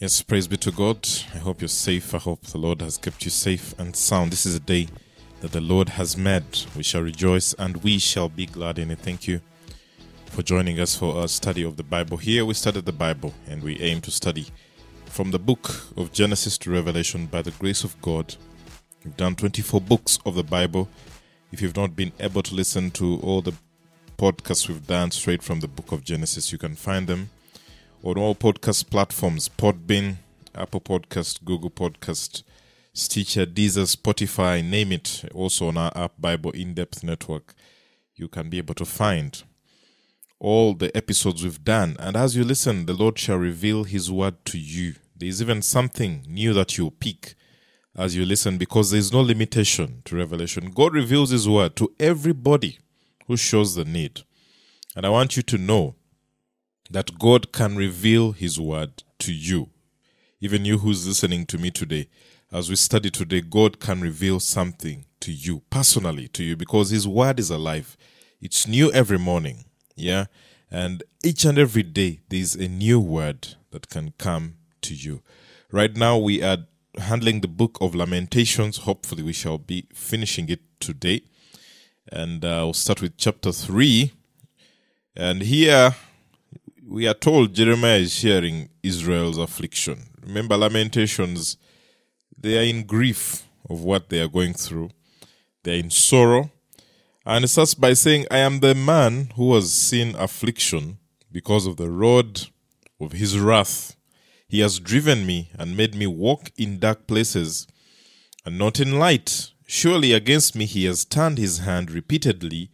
Yes, praise be to God. I hope you're safe. I hope the Lord has kept you safe and sound. This is a day that the Lord has made. We shall rejoice and we shall be glad in it. Thank you for joining us for our study of the Bible. Here we study the Bible and we aim to study from the book of Genesis to Revelation by the grace of God. We've done 24 books of the Bible. If you've not been able to listen to all the podcasts we've done straight from the book of Genesis, you can find them on all podcast platforms Podbean, Apple Podcast, Google Podcast, Stitcher, Deezer, Spotify, name it. Also on our app, Bible In Depth Network, you can be able to find all the episodes we've done. And as you listen, the Lord shall reveal His word to you. There is even something new that you'll pick as you listen because there is no limitation to revelation. God reveals His word to everybody who shows the need. And I want you to know that God can reveal His word to you. Even you who's listening to me today, as we study today, God can reveal something to you, personally to you, because His word is alive. It's new every morning. Yeah. And each and every day, there's a new word that can come to you. Right now, we are handling the book of Lamentations. Hopefully, we shall be finishing it today. And uh, we'll start with chapter 3. And here, we are told Jeremiah is sharing Israel's affliction. Remember, Lamentations, they are in grief of what they are going through, they are in sorrow. And starts by saying, I am the man who has seen affliction because of the rod of his wrath. He has driven me and made me walk in dark places and not in light. Surely against me he has turned his hand repeatedly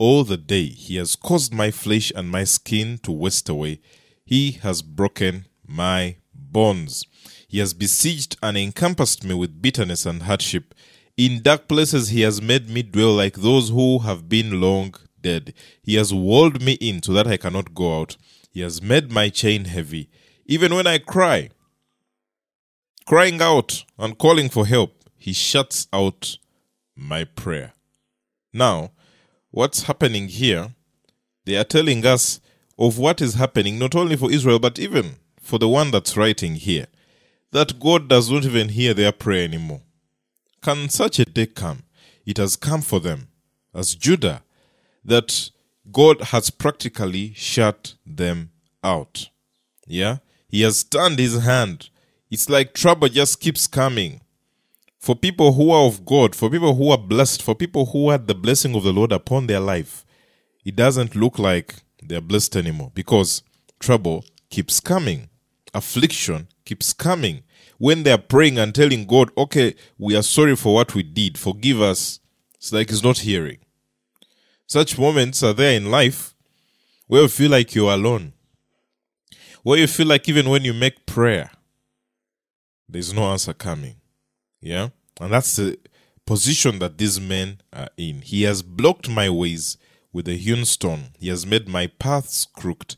all the day. He has caused my flesh and my skin to waste away. He has broken my bonds. He has besieged and encompassed me with bitterness and hardship. In dark places he has made me dwell like those who have been long dead. He has walled me in so that I cannot go out. He has made my chain heavy. Even when I cry, crying out and calling for help, he shuts out my prayer. Now, what's happening here, they are telling us of what is happening not only for Israel, but even for the one that's writing here, that God does not even hear their prayer anymore. Can such a day come? It has come for them, as Judah, that God has practically shut them out. Yeah? He has turned his hand. It's like trouble just keeps coming for people who are of God, for people who are blessed, for people who had the blessing of the Lord upon their life, it doesn't look like they're blessed anymore because trouble keeps coming, affliction keeps coming. When they're praying and telling God, okay, we are sorry for what we did, forgive us, it's like He's not hearing. Such moments are there in life where you feel like you're alone, where you feel like even when you make prayer, there's no answer coming. Yeah. And that's the position that these men are in. He has blocked my ways with a hewn stone, he has made my paths crooked.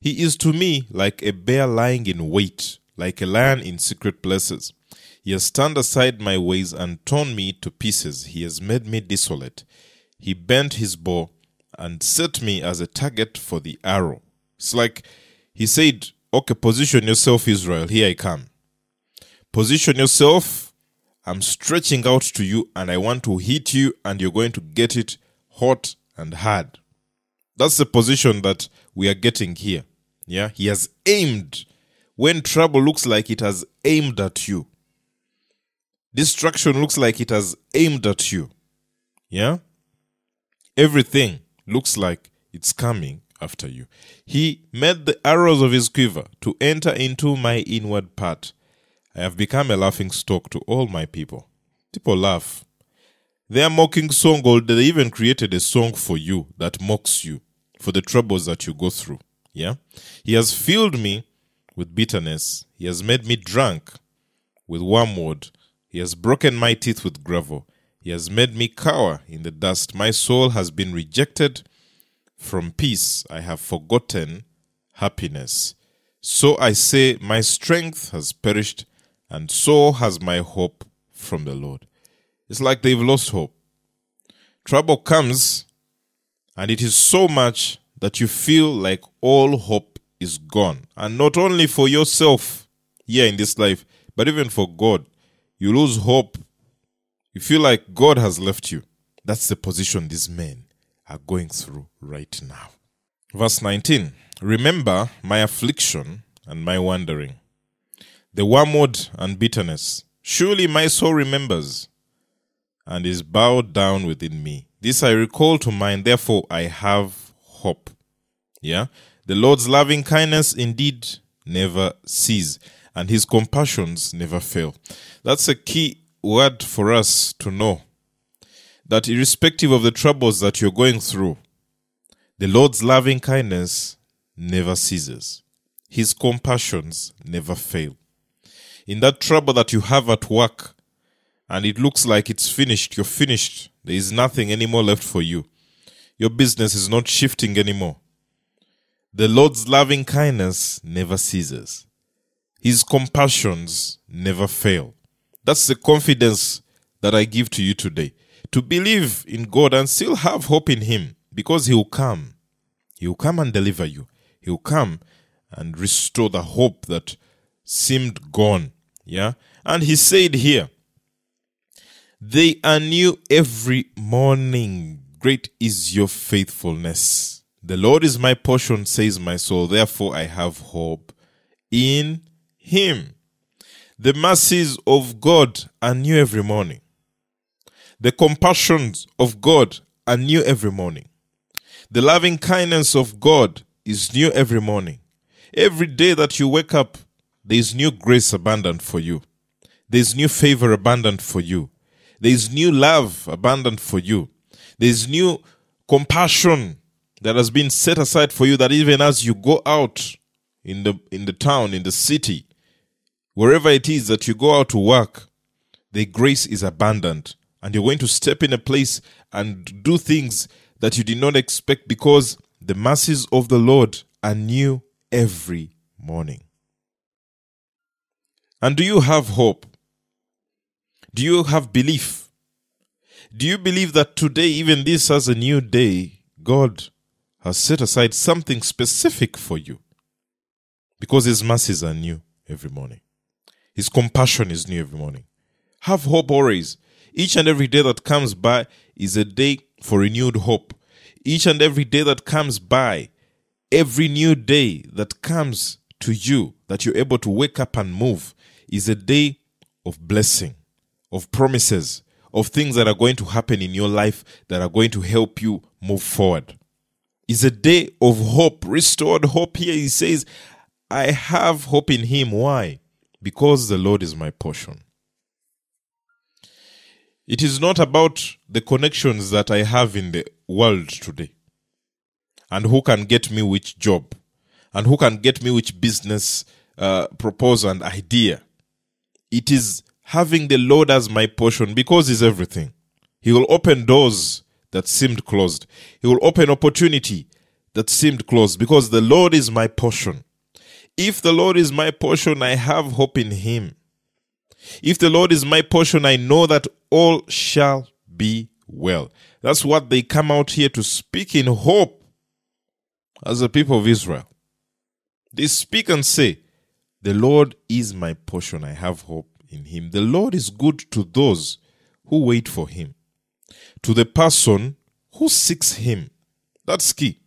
He is to me like a bear lying in wait, like a lion in secret places. He has turned aside my ways and torn me to pieces. He has made me desolate. He bent his bow and set me as a target for the arrow. It's like he said, Okay, position yourself, Israel. Here I come. Position yourself I'm stretching out to you and I want to hit you, and you're going to get it hot and hard. That's the position that we are getting here. Yeah, he has aimed when trouble looks like it has aimed at you. Destruction looks like it has aimed at you. Yeah, everything looks like it's coming after you. He made the arrows of his quiver to enter into my inward part I have become a laughing stock to all my people. People laugh. Their mocking song, or they even created a song for you that mocks you for the troubles that you go through. Yeah? He has filled me with bitterness. He has made me drunk with wormwood. He has broken my teeth with gravel. He has made me cower in the dust. My soul has been rejected from peace. I have forgotten happiness. So I say, My strength has perished and so has my hope from the Lord. It's like they've lost hope. Trouble comes, and it is so much that you feel like all hope is gone. And not only for yourself, here in this life, but even for God, you lose hope. You feel like God has left you. That's the position these men are going through right now. Verse 19 Remember my affliction and my wandering, the wormwood and bitterness. Surely my soul remembers and is bowed down within me. This I recall to mind, therefore I have hope. Yeah? The Lord's loving kindness indeed never cease, and his compassions never fail. That's a key word for us to know that irrespective of the troubles that you're going through, the Lord's loving kindness never ceases. His compassions never fail. In that trouble that you have at work, and it looks like it's finished, you're finished, there is nothing anymore left for you. Your business is not shifting anymore. The Lord's loving kindness never ceases. His compassions never fail. That's the confidence that I give to you today. To believe in God and still have hope in Him because He will come. He will come and deliver you. He will come and restore the hope that seemed gone. Yeah. And He said here, they are new every morning. Great is your faithfulness. The Lord is my portion, says my soul. Therefore, I have hope in Him. The mercies of God are new every morning. The compassions of God are new every morning. The loving kindness of God is new every morning. Every day that you wake up, there is new grace abundant for you. There is new favor abundant for you. There is new love abundant for you. There is new compassion that has been set aside for you that even as you go out in the in the town, in the city, wherever it is that you go out to work, the grace is abundant. And you're going to step in a place and do things that you did not expect because the mercies of the Lord are new every morning. And do you have hope? Do you have belief? Do you believe that today, even this as a new day, God has set aside something specific for you? Because His mercies are new every morning, His compassion is new every morning. Have hope always. Each and every day that comes by is a day for renewed hope. Each and every day that comes by, every new day that comes to you, that you're able to wake up and move, is a day of blessing of promises, of things that are going to happen in your life that are going to help you move forward. It's a day of hope, restored hope here. He says, I have hope in him. Why? Because the Lord is my portion. It is not about the connections that I have in the world today and who can get me which job and who can get me which business uh, proposal and idea. It is having the Lord as my portion because He's everything. He will open doors that seemed closed. He will open opportunity that seemed closed because the Lord is my portion. If the Lord is my portion, I have hope in Him. If the Lord is my portion, I know that all shall be well. That's what they come out here to speak in hope as the people of Israel. They speak and say, The Lord is my portion. I have hope in him. The Lord is good to those who wait for him, to the person who seeks him. That's key.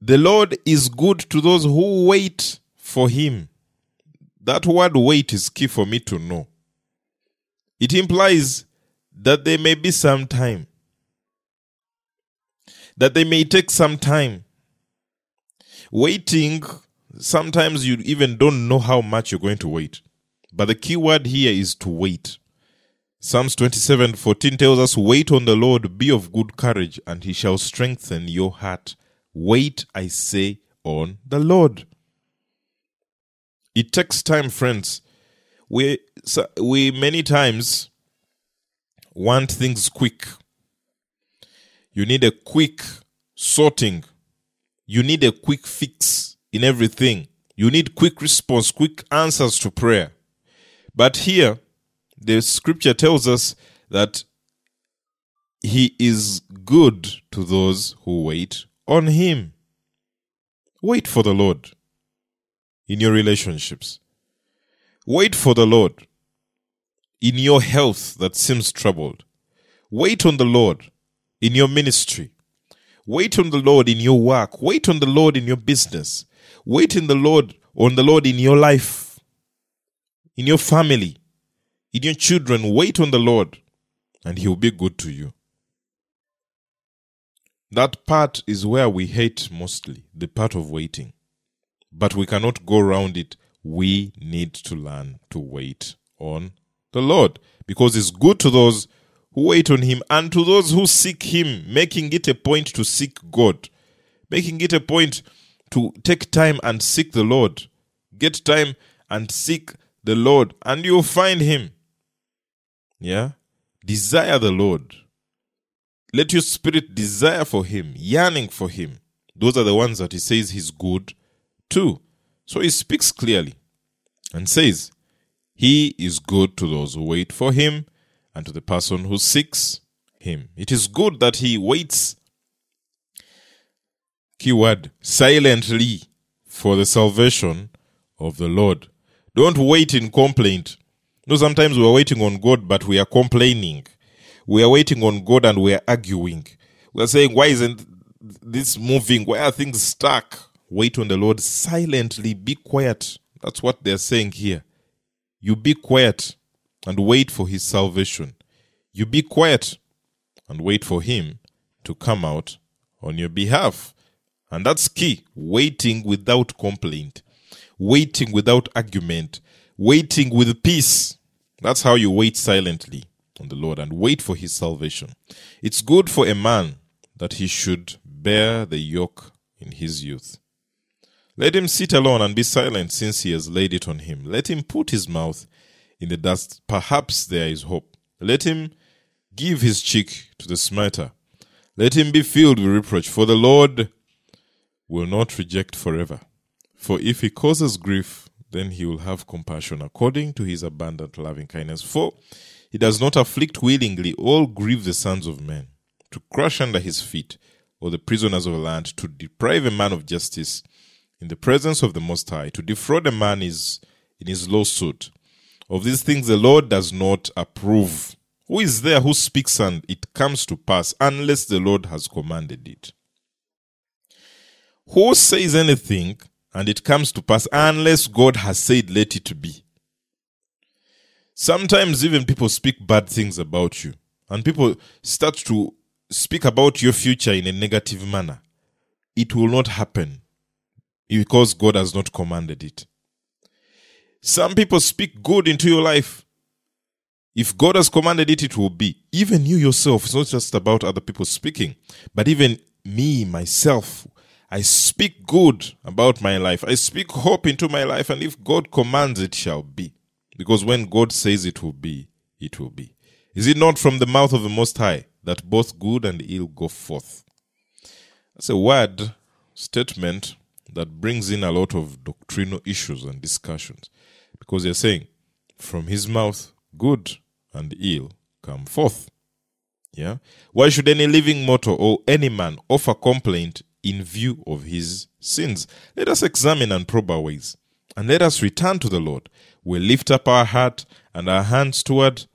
The Lord is good to those who wait for him. That word wait is key for me to know. It implies that there may be some time, that they may take some time. Waiting, sometimes you even don't know how much you're going to wait. But the key word here is to wait. Psalms 27 14 tells us, Wait on the Lord, be of good courage, and he shall strengthen your heart. Wait, I say, on the Lord. It takes time, friends. We, we many times want things quick. You need a quick sorting. You need a quick fix in everything. You need quick response, quick answers to prayer. But here, the scripture tells us that he is good to those who wait on him. Wait for the Lord. in your relationships. Wait for the Lord in your health that seems troubled. Wait on the Lord in your ministry. Wait on the Lord in your work. Wait on the Lord in your business. Wait in the Lord on the Lord in your life, in your family, in your children. Wait on the Lord, and He will be good to you. That part is where we hate mostly, the part of waiting. But we cannot go around it. We need to learn to wait on the Lord because it's good to those who wait on Him and to those who seek Him, making it a point to seek God, making it a point to take time and seek the Lord. Get time and seek the Lord, and you'll find Him. Yeah? Desire the Lord. Let your spirit desire for Him, yearning for Him. Those are the ones that He says He's good too. So He speaks clearly and says, He is good to those who wait for Him and to the person who seeks Him. It is good that He waits keyword silently for the salvation of the Lord. Don't wait in complaint. No, sometimes we are waiting on God, but we are complaining. We are waiting on God and we are arguing. We are saying, Why isn't this moving? Why are things stuck? Wait on the Lord silently. Be quiet. That's what they're saying here. You be quiet and wait for his salvation. You be quiet and wait for him to come out on your behalf. And that's key waiting without complaint, waiting without argument, waiting with peace. That's how you wait silently on the Lord and wait for his salvation. It's good for a man that he should bear the yoke in his youth. Let him sit alone and be silent since he has laid it on him. Let him put his mouth in the dust. Perhaps there is hope. Let him give his cheek to the smiter. Let him be filled with reproach, for the Lord will not reject forever. For if he causes grief, then he will have compassion according to his abundant loving kindness. For he does not afflict willingly all grieve the sons of men, to crush under his feet or the prisoners of the land, to deprive a man of justice in the presence of the Most High, to defraud a man is in his lawsuit. Of these things the Lord does not approve. Who is there who speaks and it comes to pass unless the Lord has commanded it? Who says anything and it comes to pass unless God has said, let it be? Sometimes even people speak bad things about you, and people start to speak about your future in a negative manner. It will not happen because God has not commanded it. Some people speak good into your life. If God has commanded it, it will be. Even you yourself, it's not just about other people speaking, but even me, myself, I speak good about my life. I speak hope into my life, and if God commands, it shall be. Because when God says it will be, it will be. Is it not from the mouth of the Most High that both good and ill go forth? That's a word statement that brings in a lot of doctrinal issues and discussions. Because they're saying, from his mouth, good and ill come forth. Yeah? Why should any living mortal or any man offer complaint in view of his sins. Let us examine and probe our ways, and let us return to the Lord. We lift up our heart and our hands toward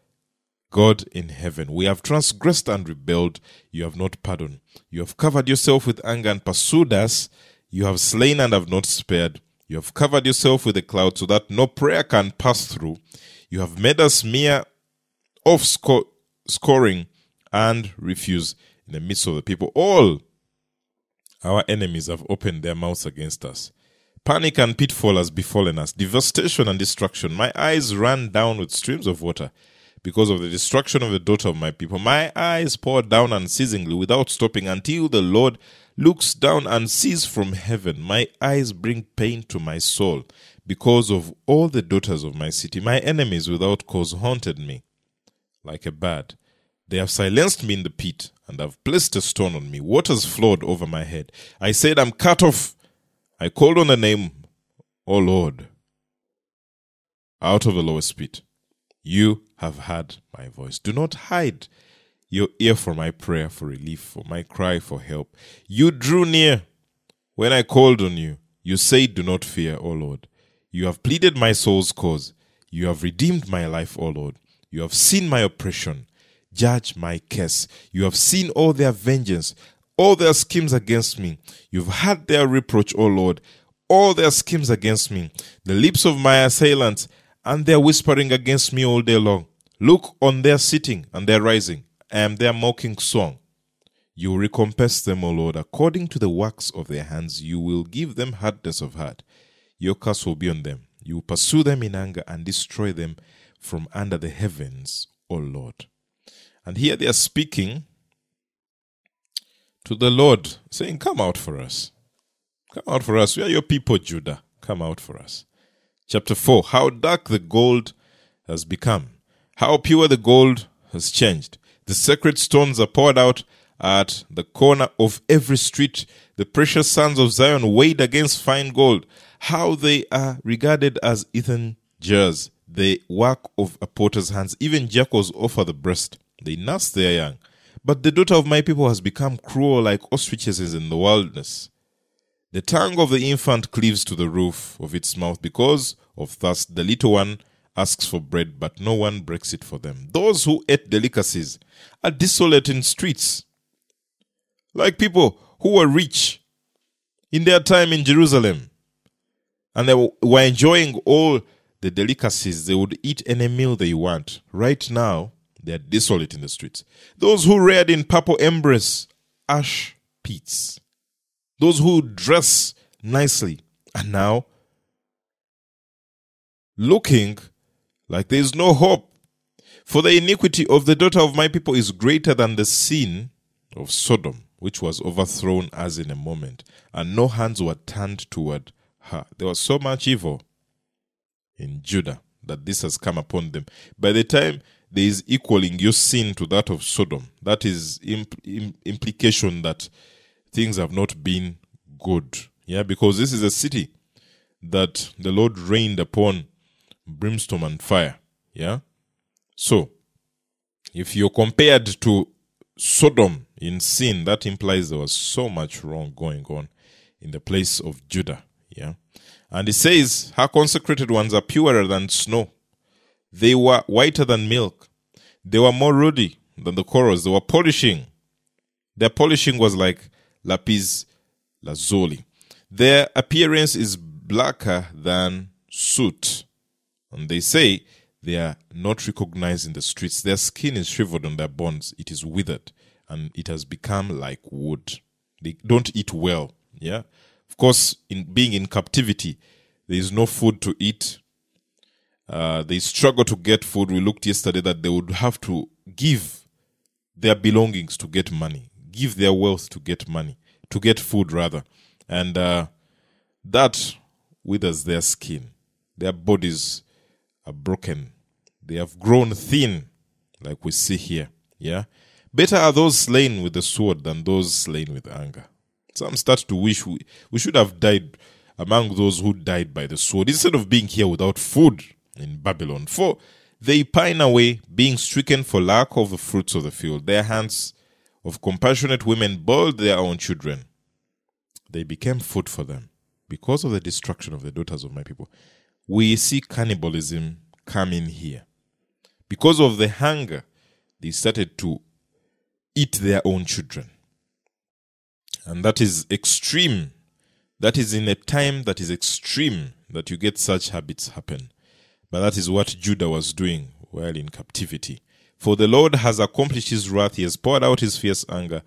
God in heaven. We have transgressed and rebelled. You have not pardoned. You have covered yourself with anger and pursued us. You have slain and have not spared. You have covered yourself with a cloud so that no prayer can pass through. You have made us mere off scoring and refuse in the midst of the people. All our enemies have opened their mouths against us. Panic and pitfall has befallen us, devastation and destruction. My eyes ran down with streams of water because of the destruction of the daughter of my people. My eyes pour down unceasingly without stopping until the Lord looks down and sees from heaven. My eyes bring pain to my soul because of all the daughters of my city. My enemies without cause haunted me like a bird. They have silenced me in the pit and have placed a stone on me. Waters flowed over my head. I said, I'm cut off. I called on the name, O Lord, out of the lowest pit. You have heard my voice. Do not hide your ear for my prayer for relief, for my cry for help. You drew near when I called on you. You said, Do not fear, O Lord. You have pleaded my soul's cause. You have redeemed my life, O Lord. You have seen my oppression. Judge my case. You have seen all their vengeance, all their schemes against me. You've heard their reproach, O Lord, all their schemes against me, the lips of my assailants, and their whispering against me all day long. Look on their sitting and their rising, and their mocking song. You recompense them, O Lord, according to the works of their hands. You will give them hardness of heart. Your curse will be on them. You will pursue them in anger and destroy them from under the heavens, O Lord. And here they are speaking to the Lord, saying, Come out for us. Come out for us. We are your people, Judah. Come out for us. Chapter 4 How dark the gold has become, how pure the gold has changed. The sacred stones are poured out at the corner of every street. The precious sons of Zion weighed against fine gold. How they are regarded as earthen jars, the work of a potter's hands. Even jackals offer the breast. They nurse their young. But the daughter of my people has become cruel like ostriches in the wilderness. The tongue of the infant cleaves to the roof of its mouth because of thirst. The little one asks for bread, but no one breaks it for them. Those who ate delicacies are desolate in streets, like people who were rich in their time in Jerusalem and they were enjoying all the delicacies. They would eat any meal they want. Right now, they are desolate in the streets. Those who reared in purple embrace ash pits. Those who dress nicely are now looking like there is no hope. For the iniquity of the daughter of my people is greater than the sin of Sodom, which was overthrown as in a moment, and no hands were turned toward her. There was so much evil in Judah that this has come upon them. By the time there is equaling your sin to that of Sodom, that is imp- implication that things have not been good. Yeah, because this is a city that the Lord rained upon brimstone and fire. Yeah. So, if you're compared to Sodom in sin, that implies there was so much wrong going on in the place of Judah. Yeah. And it says, Her consecrated ones are purer than snow. They were whiter than milk. They were more ruddy than the corals. They were polishing. Their polishing was like lapis lazuli. Their appearance is blacker than soot. And they say they are not recognized in the streets. Their skin is shriveled on their bones. It is withered and it has become like wood. They don't eat well. Yeah. Of course, in being in captivity, there is no food to eat. Uh, they struggle to get food. We looked yesterday that they would have to give their belongings to get money, give their wealth to get money, to get food rather, and uh, that withers their skin. Their bodies are broken. They have grown thin, like we see here. Yeah, better are those slain with the sword than those slain with anger. Some start to wish we, we should have died among those who died by the sword instead of being here without food in Babylon. For they pine away, being stricken for lack of the fruits of the field. Their hands of compassionate women boiled their own children. They became food for them because of the destruction of the daughters of my people. We see cannibalism coming here. Because of the hunger, they started to eat their own children. And that is extreme. That is in a time that is extreme that you get such habits happen. But that is what Judah was doing while in captivity. For the Lord has accomplished his wrath, he has poured out his fierce anger,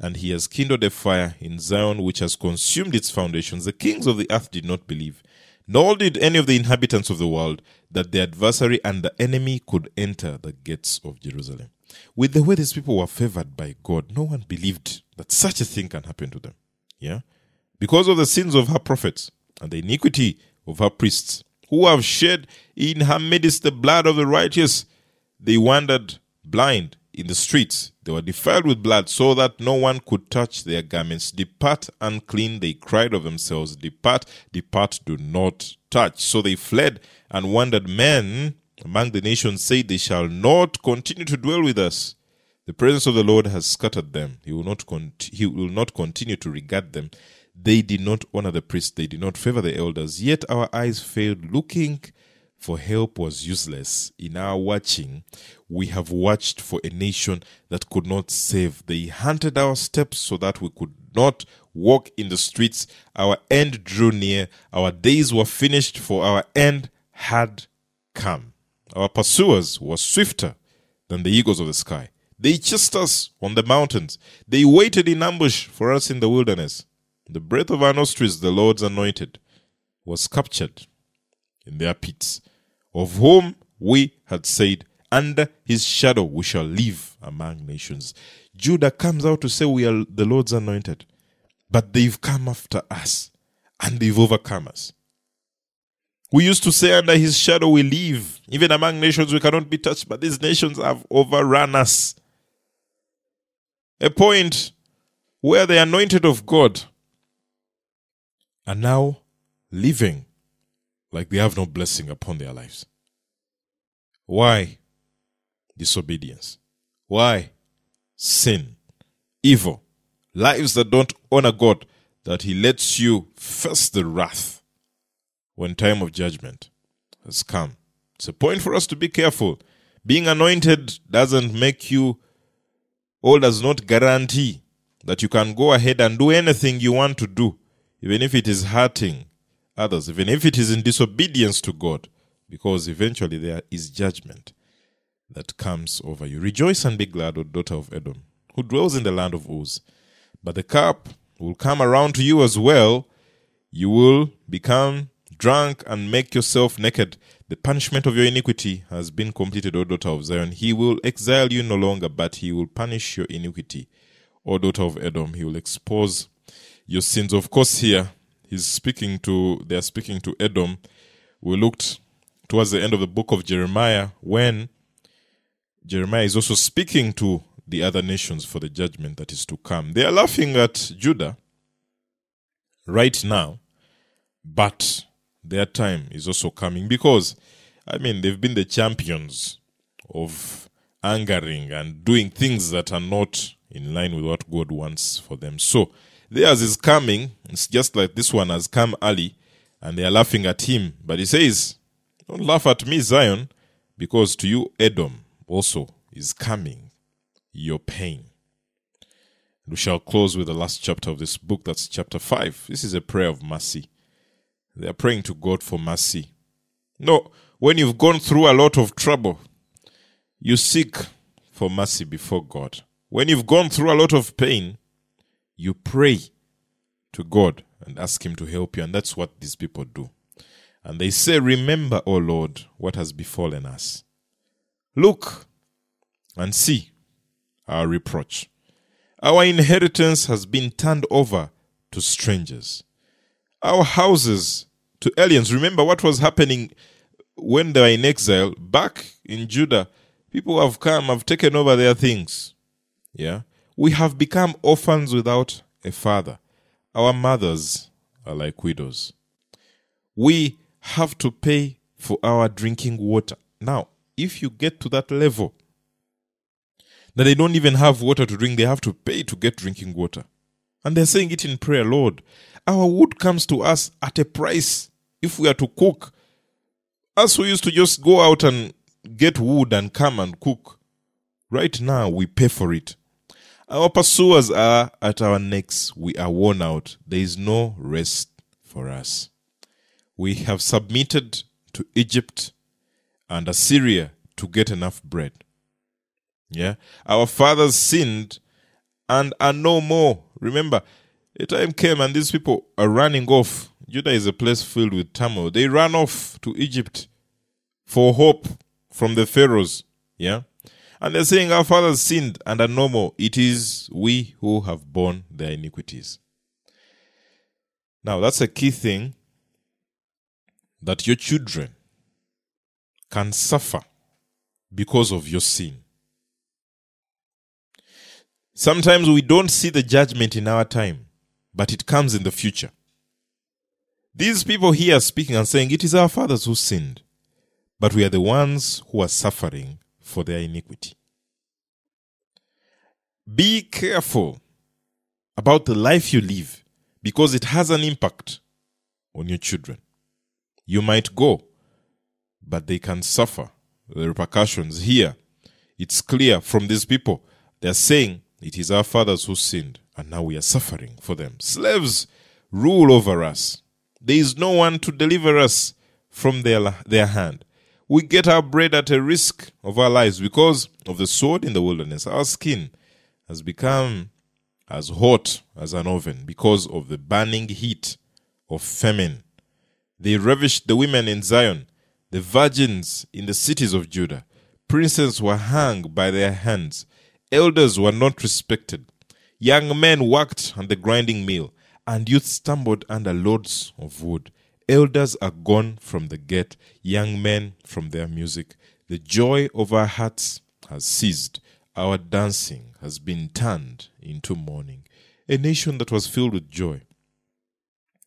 and he has kindled a fire in Zion which has consumed its foundations. The kings of the earth did not believe, nor did any of the inhabitants of the world, that the adversary and the enemy could enter the gates of Jerusalem. With the way these people were favored by God, no one believed that such a thing can happen to them. Yeah? Because of the sins of her prophets and the iniquity of her priests, who have shed in her midst the blood of the righteous, they wandered blind in the streets. They were defiled with blood, so that no one could touch their garments. Depart unclean, they cried of themselves. Depart, depart, do not touch. So they fled and wandered. Men among the nations said, They shall not continue to dwell with us. The presence of the Lord has scattered them. He will not con- he will not continue to regard them. They did not honor the priests, they did not favor the elders. Yet our eyes failed looking for help was useless. In our watching, we have watched for a nation that could not save. They hunted our steps so that we could not walk in the streets. Our end drew near. Our days were finished, for our end had come. Our pursuers were swifter than the eagles of the sky. They chased us on the mountains. They waited in ambush for us in the wilderness. The breath of our nostrils, the Lord's anointed, was captured in their pits, of whom we had said, Under his shadow we shall live among nations. Judah comes out to say, We are the Lord's anointed. But they've come after us and they've overcome us. We used to say, Under his shadow we live. Even among nations we cannot be touched, but these nations have overrun us. A point where the anointed of God are now living like they have no blessing upon their lives. Why? Disobedience. Why? Sin. Evil. Lives that don't honor God, that He lets you face the wrath when time of judgment has come. It's a point for us to be careful. Being anointed doesn't make you, or does not guarantee that you can go ahead and do anything you want to do, even if it is hurting others, even if it is in disobedience to God, because eventually there is judgment that comes over you. Rejoice and be glad, O daughter of Edom, who dwells in the land of Uz. But the cup will come around to you as well. You will become drunk and make yourself naked. The punishment of your iniquity has been completed, O daughter of Zion. He will exile you no longer, but he will punish your iniquity. O daughter of Edom, he will expose your sins. Of course, here he's speaking to they are speaking to Edom. We looked towards the end of the book of Jeremiah when Jeremiah is also speaking to the other nations for the judgment that is to come. They are laughing at Judah right now, but their time is also coming because, I mean, they've been the champions of angering and doing things that are not in line with what God wants for them. So, theirs is coming. It's just like this one has come early and they are laughing at him. But he says, Don't laugh at me, Zion, because to you, Edom also is coming your pain. We shall close with the last chapter of this book. That's chapter 5. This is a prayer of mercy. They are praying to God for mercy. No, when you've gone through a lot of trouble, you seek for mercy before God. When you've gone through a lot of pain, you pray to God and ask Him to help you. And that's what these people do. And they say, Remember, O Lord, what has befallen us. Look and see our reproach. Our inheritance has been turned over to strangers. Our houses to aliens. Remember what was happening when they were in exile back in Judah. People have come, have taken over their things. Yeah. We have become orphans without a father. Our mothers are like widows. We have to pay for our drinking water. Now, if you get to that level, that they don't even have water to drink, they have to pay to get drinking water. And they're saying it in prayer, Lord, our wood comes to us at a price if we are to cook. Us who used to just go out and get wood and come and cook, right now we pay for it. Our pursuers are at our necks. We are worn out. There is no rest for us. We have submitted to Egypt and Assyria to get enough bread. Yeah. Our fathers sinned and are no more. Remember, a time came and these people are running off. Judah is a place filled with turmoil. They ran off to Egypt for hope from the pharaohs. Yeah. And they're saying, Our fathers sinned and are no more. It is we who have borne their iniquities. Now, that's a key thing that your children can suffer because of your sin. Sometimes we don't see the judgment in our time, but it comes in the future. These people here are speaking and saying, It is our fathers who sinned, but we are the ones who are suffering for their iniquity. Be careful about the life you live because it has an impact on your children. You might go, but they can suffer the repercussions. Here, it's clear from these people. They're saying it is our fathers who sinned, and now we are suffering for them. Slaves rule over us. There is no one to deliver us from their, their hand. We get our bread at a risk of our lives because of the sword in the wilderness. Our skin has become as hot as an oven because of the burning heat of famine. They ravished the women in Zion, the virgins in the cities of Judah. Princes were hung by their hands. Elders were not respected. Young men worked on the grinding mill, and youth stumbled under loads of wood. Elders are gone from the gate, young men from their music. The joy of our hearts has ceased. Our dancing has been turned into mourning. A nation that was filled with joy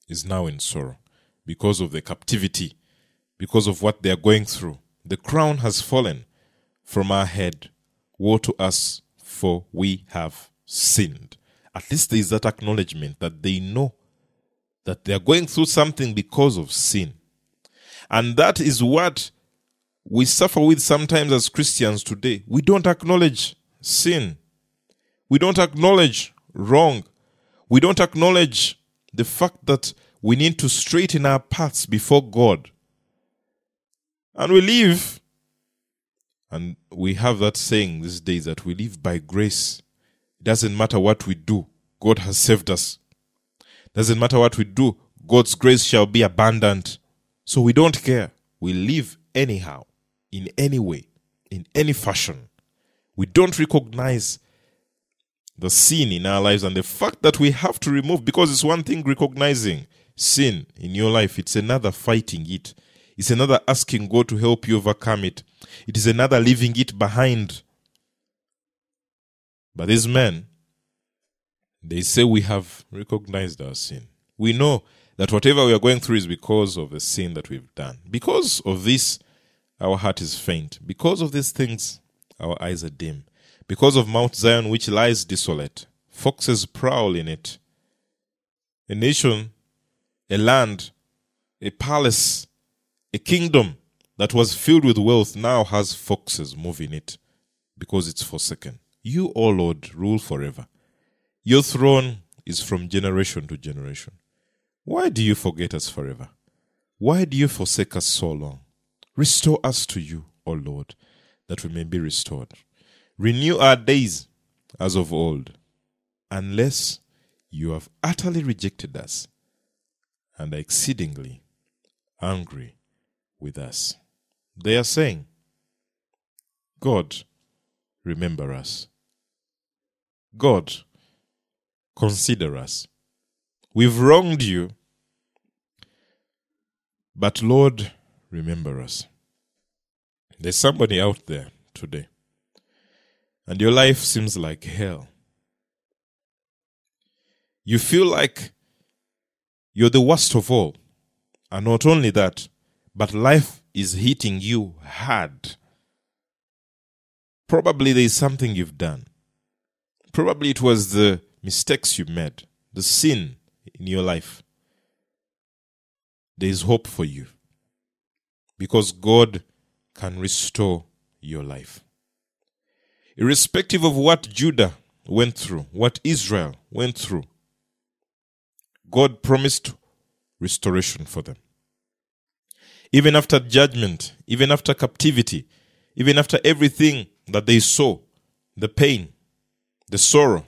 is now in sorrow because of the captivity, because of what they are going through. The crown has fallen from our head. Woe to us, for we have sinned. At least there is that acknowledgement that they know that they are going through something because of sin. And that is what we suffer with sometimes as Christians today. We don't acknowledge sin. We don't acknowledge wrong. We don't acknowledge the fact that we need to straighten our paths before God. And we live, and we have that saying these days that we live by grace. It doesn't matter what we do, God has saved us. Doesn't matter what we do, God's grace shall be abundant. So we don't care. We live anyhow, in any way, in any fashion. We don't recognize the sin in our lives and the fact that we have to remove, because it's one thing recognizing sin in your life, it's another fighting it. It's another asking God to help you overcome it. It is another leaving it behind. But these men, they say we have recognized our sin. We know that whatever we are going through is because of the sin that we've done. Because of this, our heart is faint. Because of these things, our eyes are dim. Because of Mount Zion, which lies desolate, foxes prowl in it. A nation, a land, a palace, a kingdom that was filled with wealth now has foxes moving it because it's forsaken. You, O Lord, rule forever. Your throne is from generation to generation. Why do you forget us forever? Why do you forsake us so long? Restore us to you, O Lord, that we may be restored. Renew our days as of old, unless you have utterly rejected us and are exceedingly angry with us. They are saying, God, remember us. God, consider us. We've wronged you, but Lord, remember us. There's somebody out there today, and your life seems like hell. You feel like you're the worst of all. And not only that, but life is hitting you hard. Probably there is something you've done. Probably it was the mistakes you made, the sin in your life. There is hope for you because God can restore your life. Irrespective of what Judah went through, what Israel went through, God promised restoration for them. Even after judgment, even after captivity, even after everything that they saw the pain, the sorrow,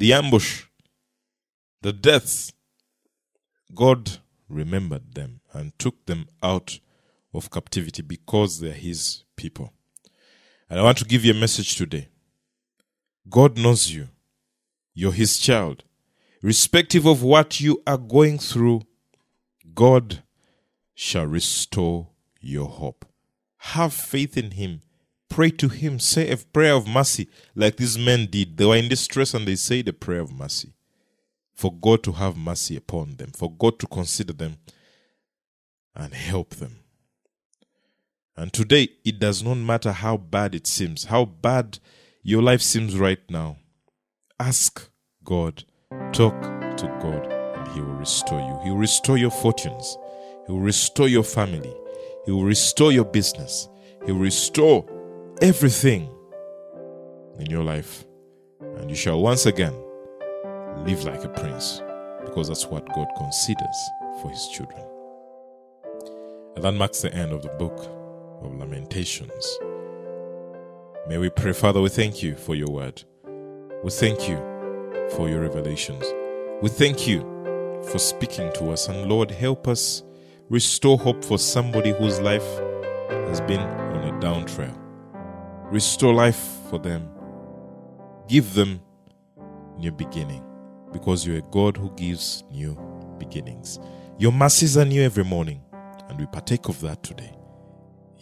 the ambush, the deaths God remembered them and took them out of captivity because they're His people. And I want to give you a message today. God knows you. You're His child. Irrespective of what you are going through, God shall restore your hope. Have faith in Him. Pray to Him. Say a prayer of mercy like these men did. They were in distress and they said a prayer of mercy. For God to have mercy upon them, for God to consider them and help them. And today, it does not matter how bad it seems, how bad your life seems right now. Ask God, talk to God, and He will restore you. He will restore your fortunes. He will restore your family. He will restore your business. He will restore everything in your life. And you shall once again live like a prince because that's what God considers for his children. And that marks the end of the book of Lamentations. May we pray, Father, we thank you for your word. We thank you for your revelations. We thank you for speaking to us. And Lord, help us restore hope for somebody whose life has been on a down trail. Restore life for them. Give them new beginning because you're a God who gives new beginnings. Your mercies are new every morning, and we partake of that today.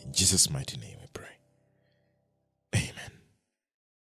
In Jesus' mighty name.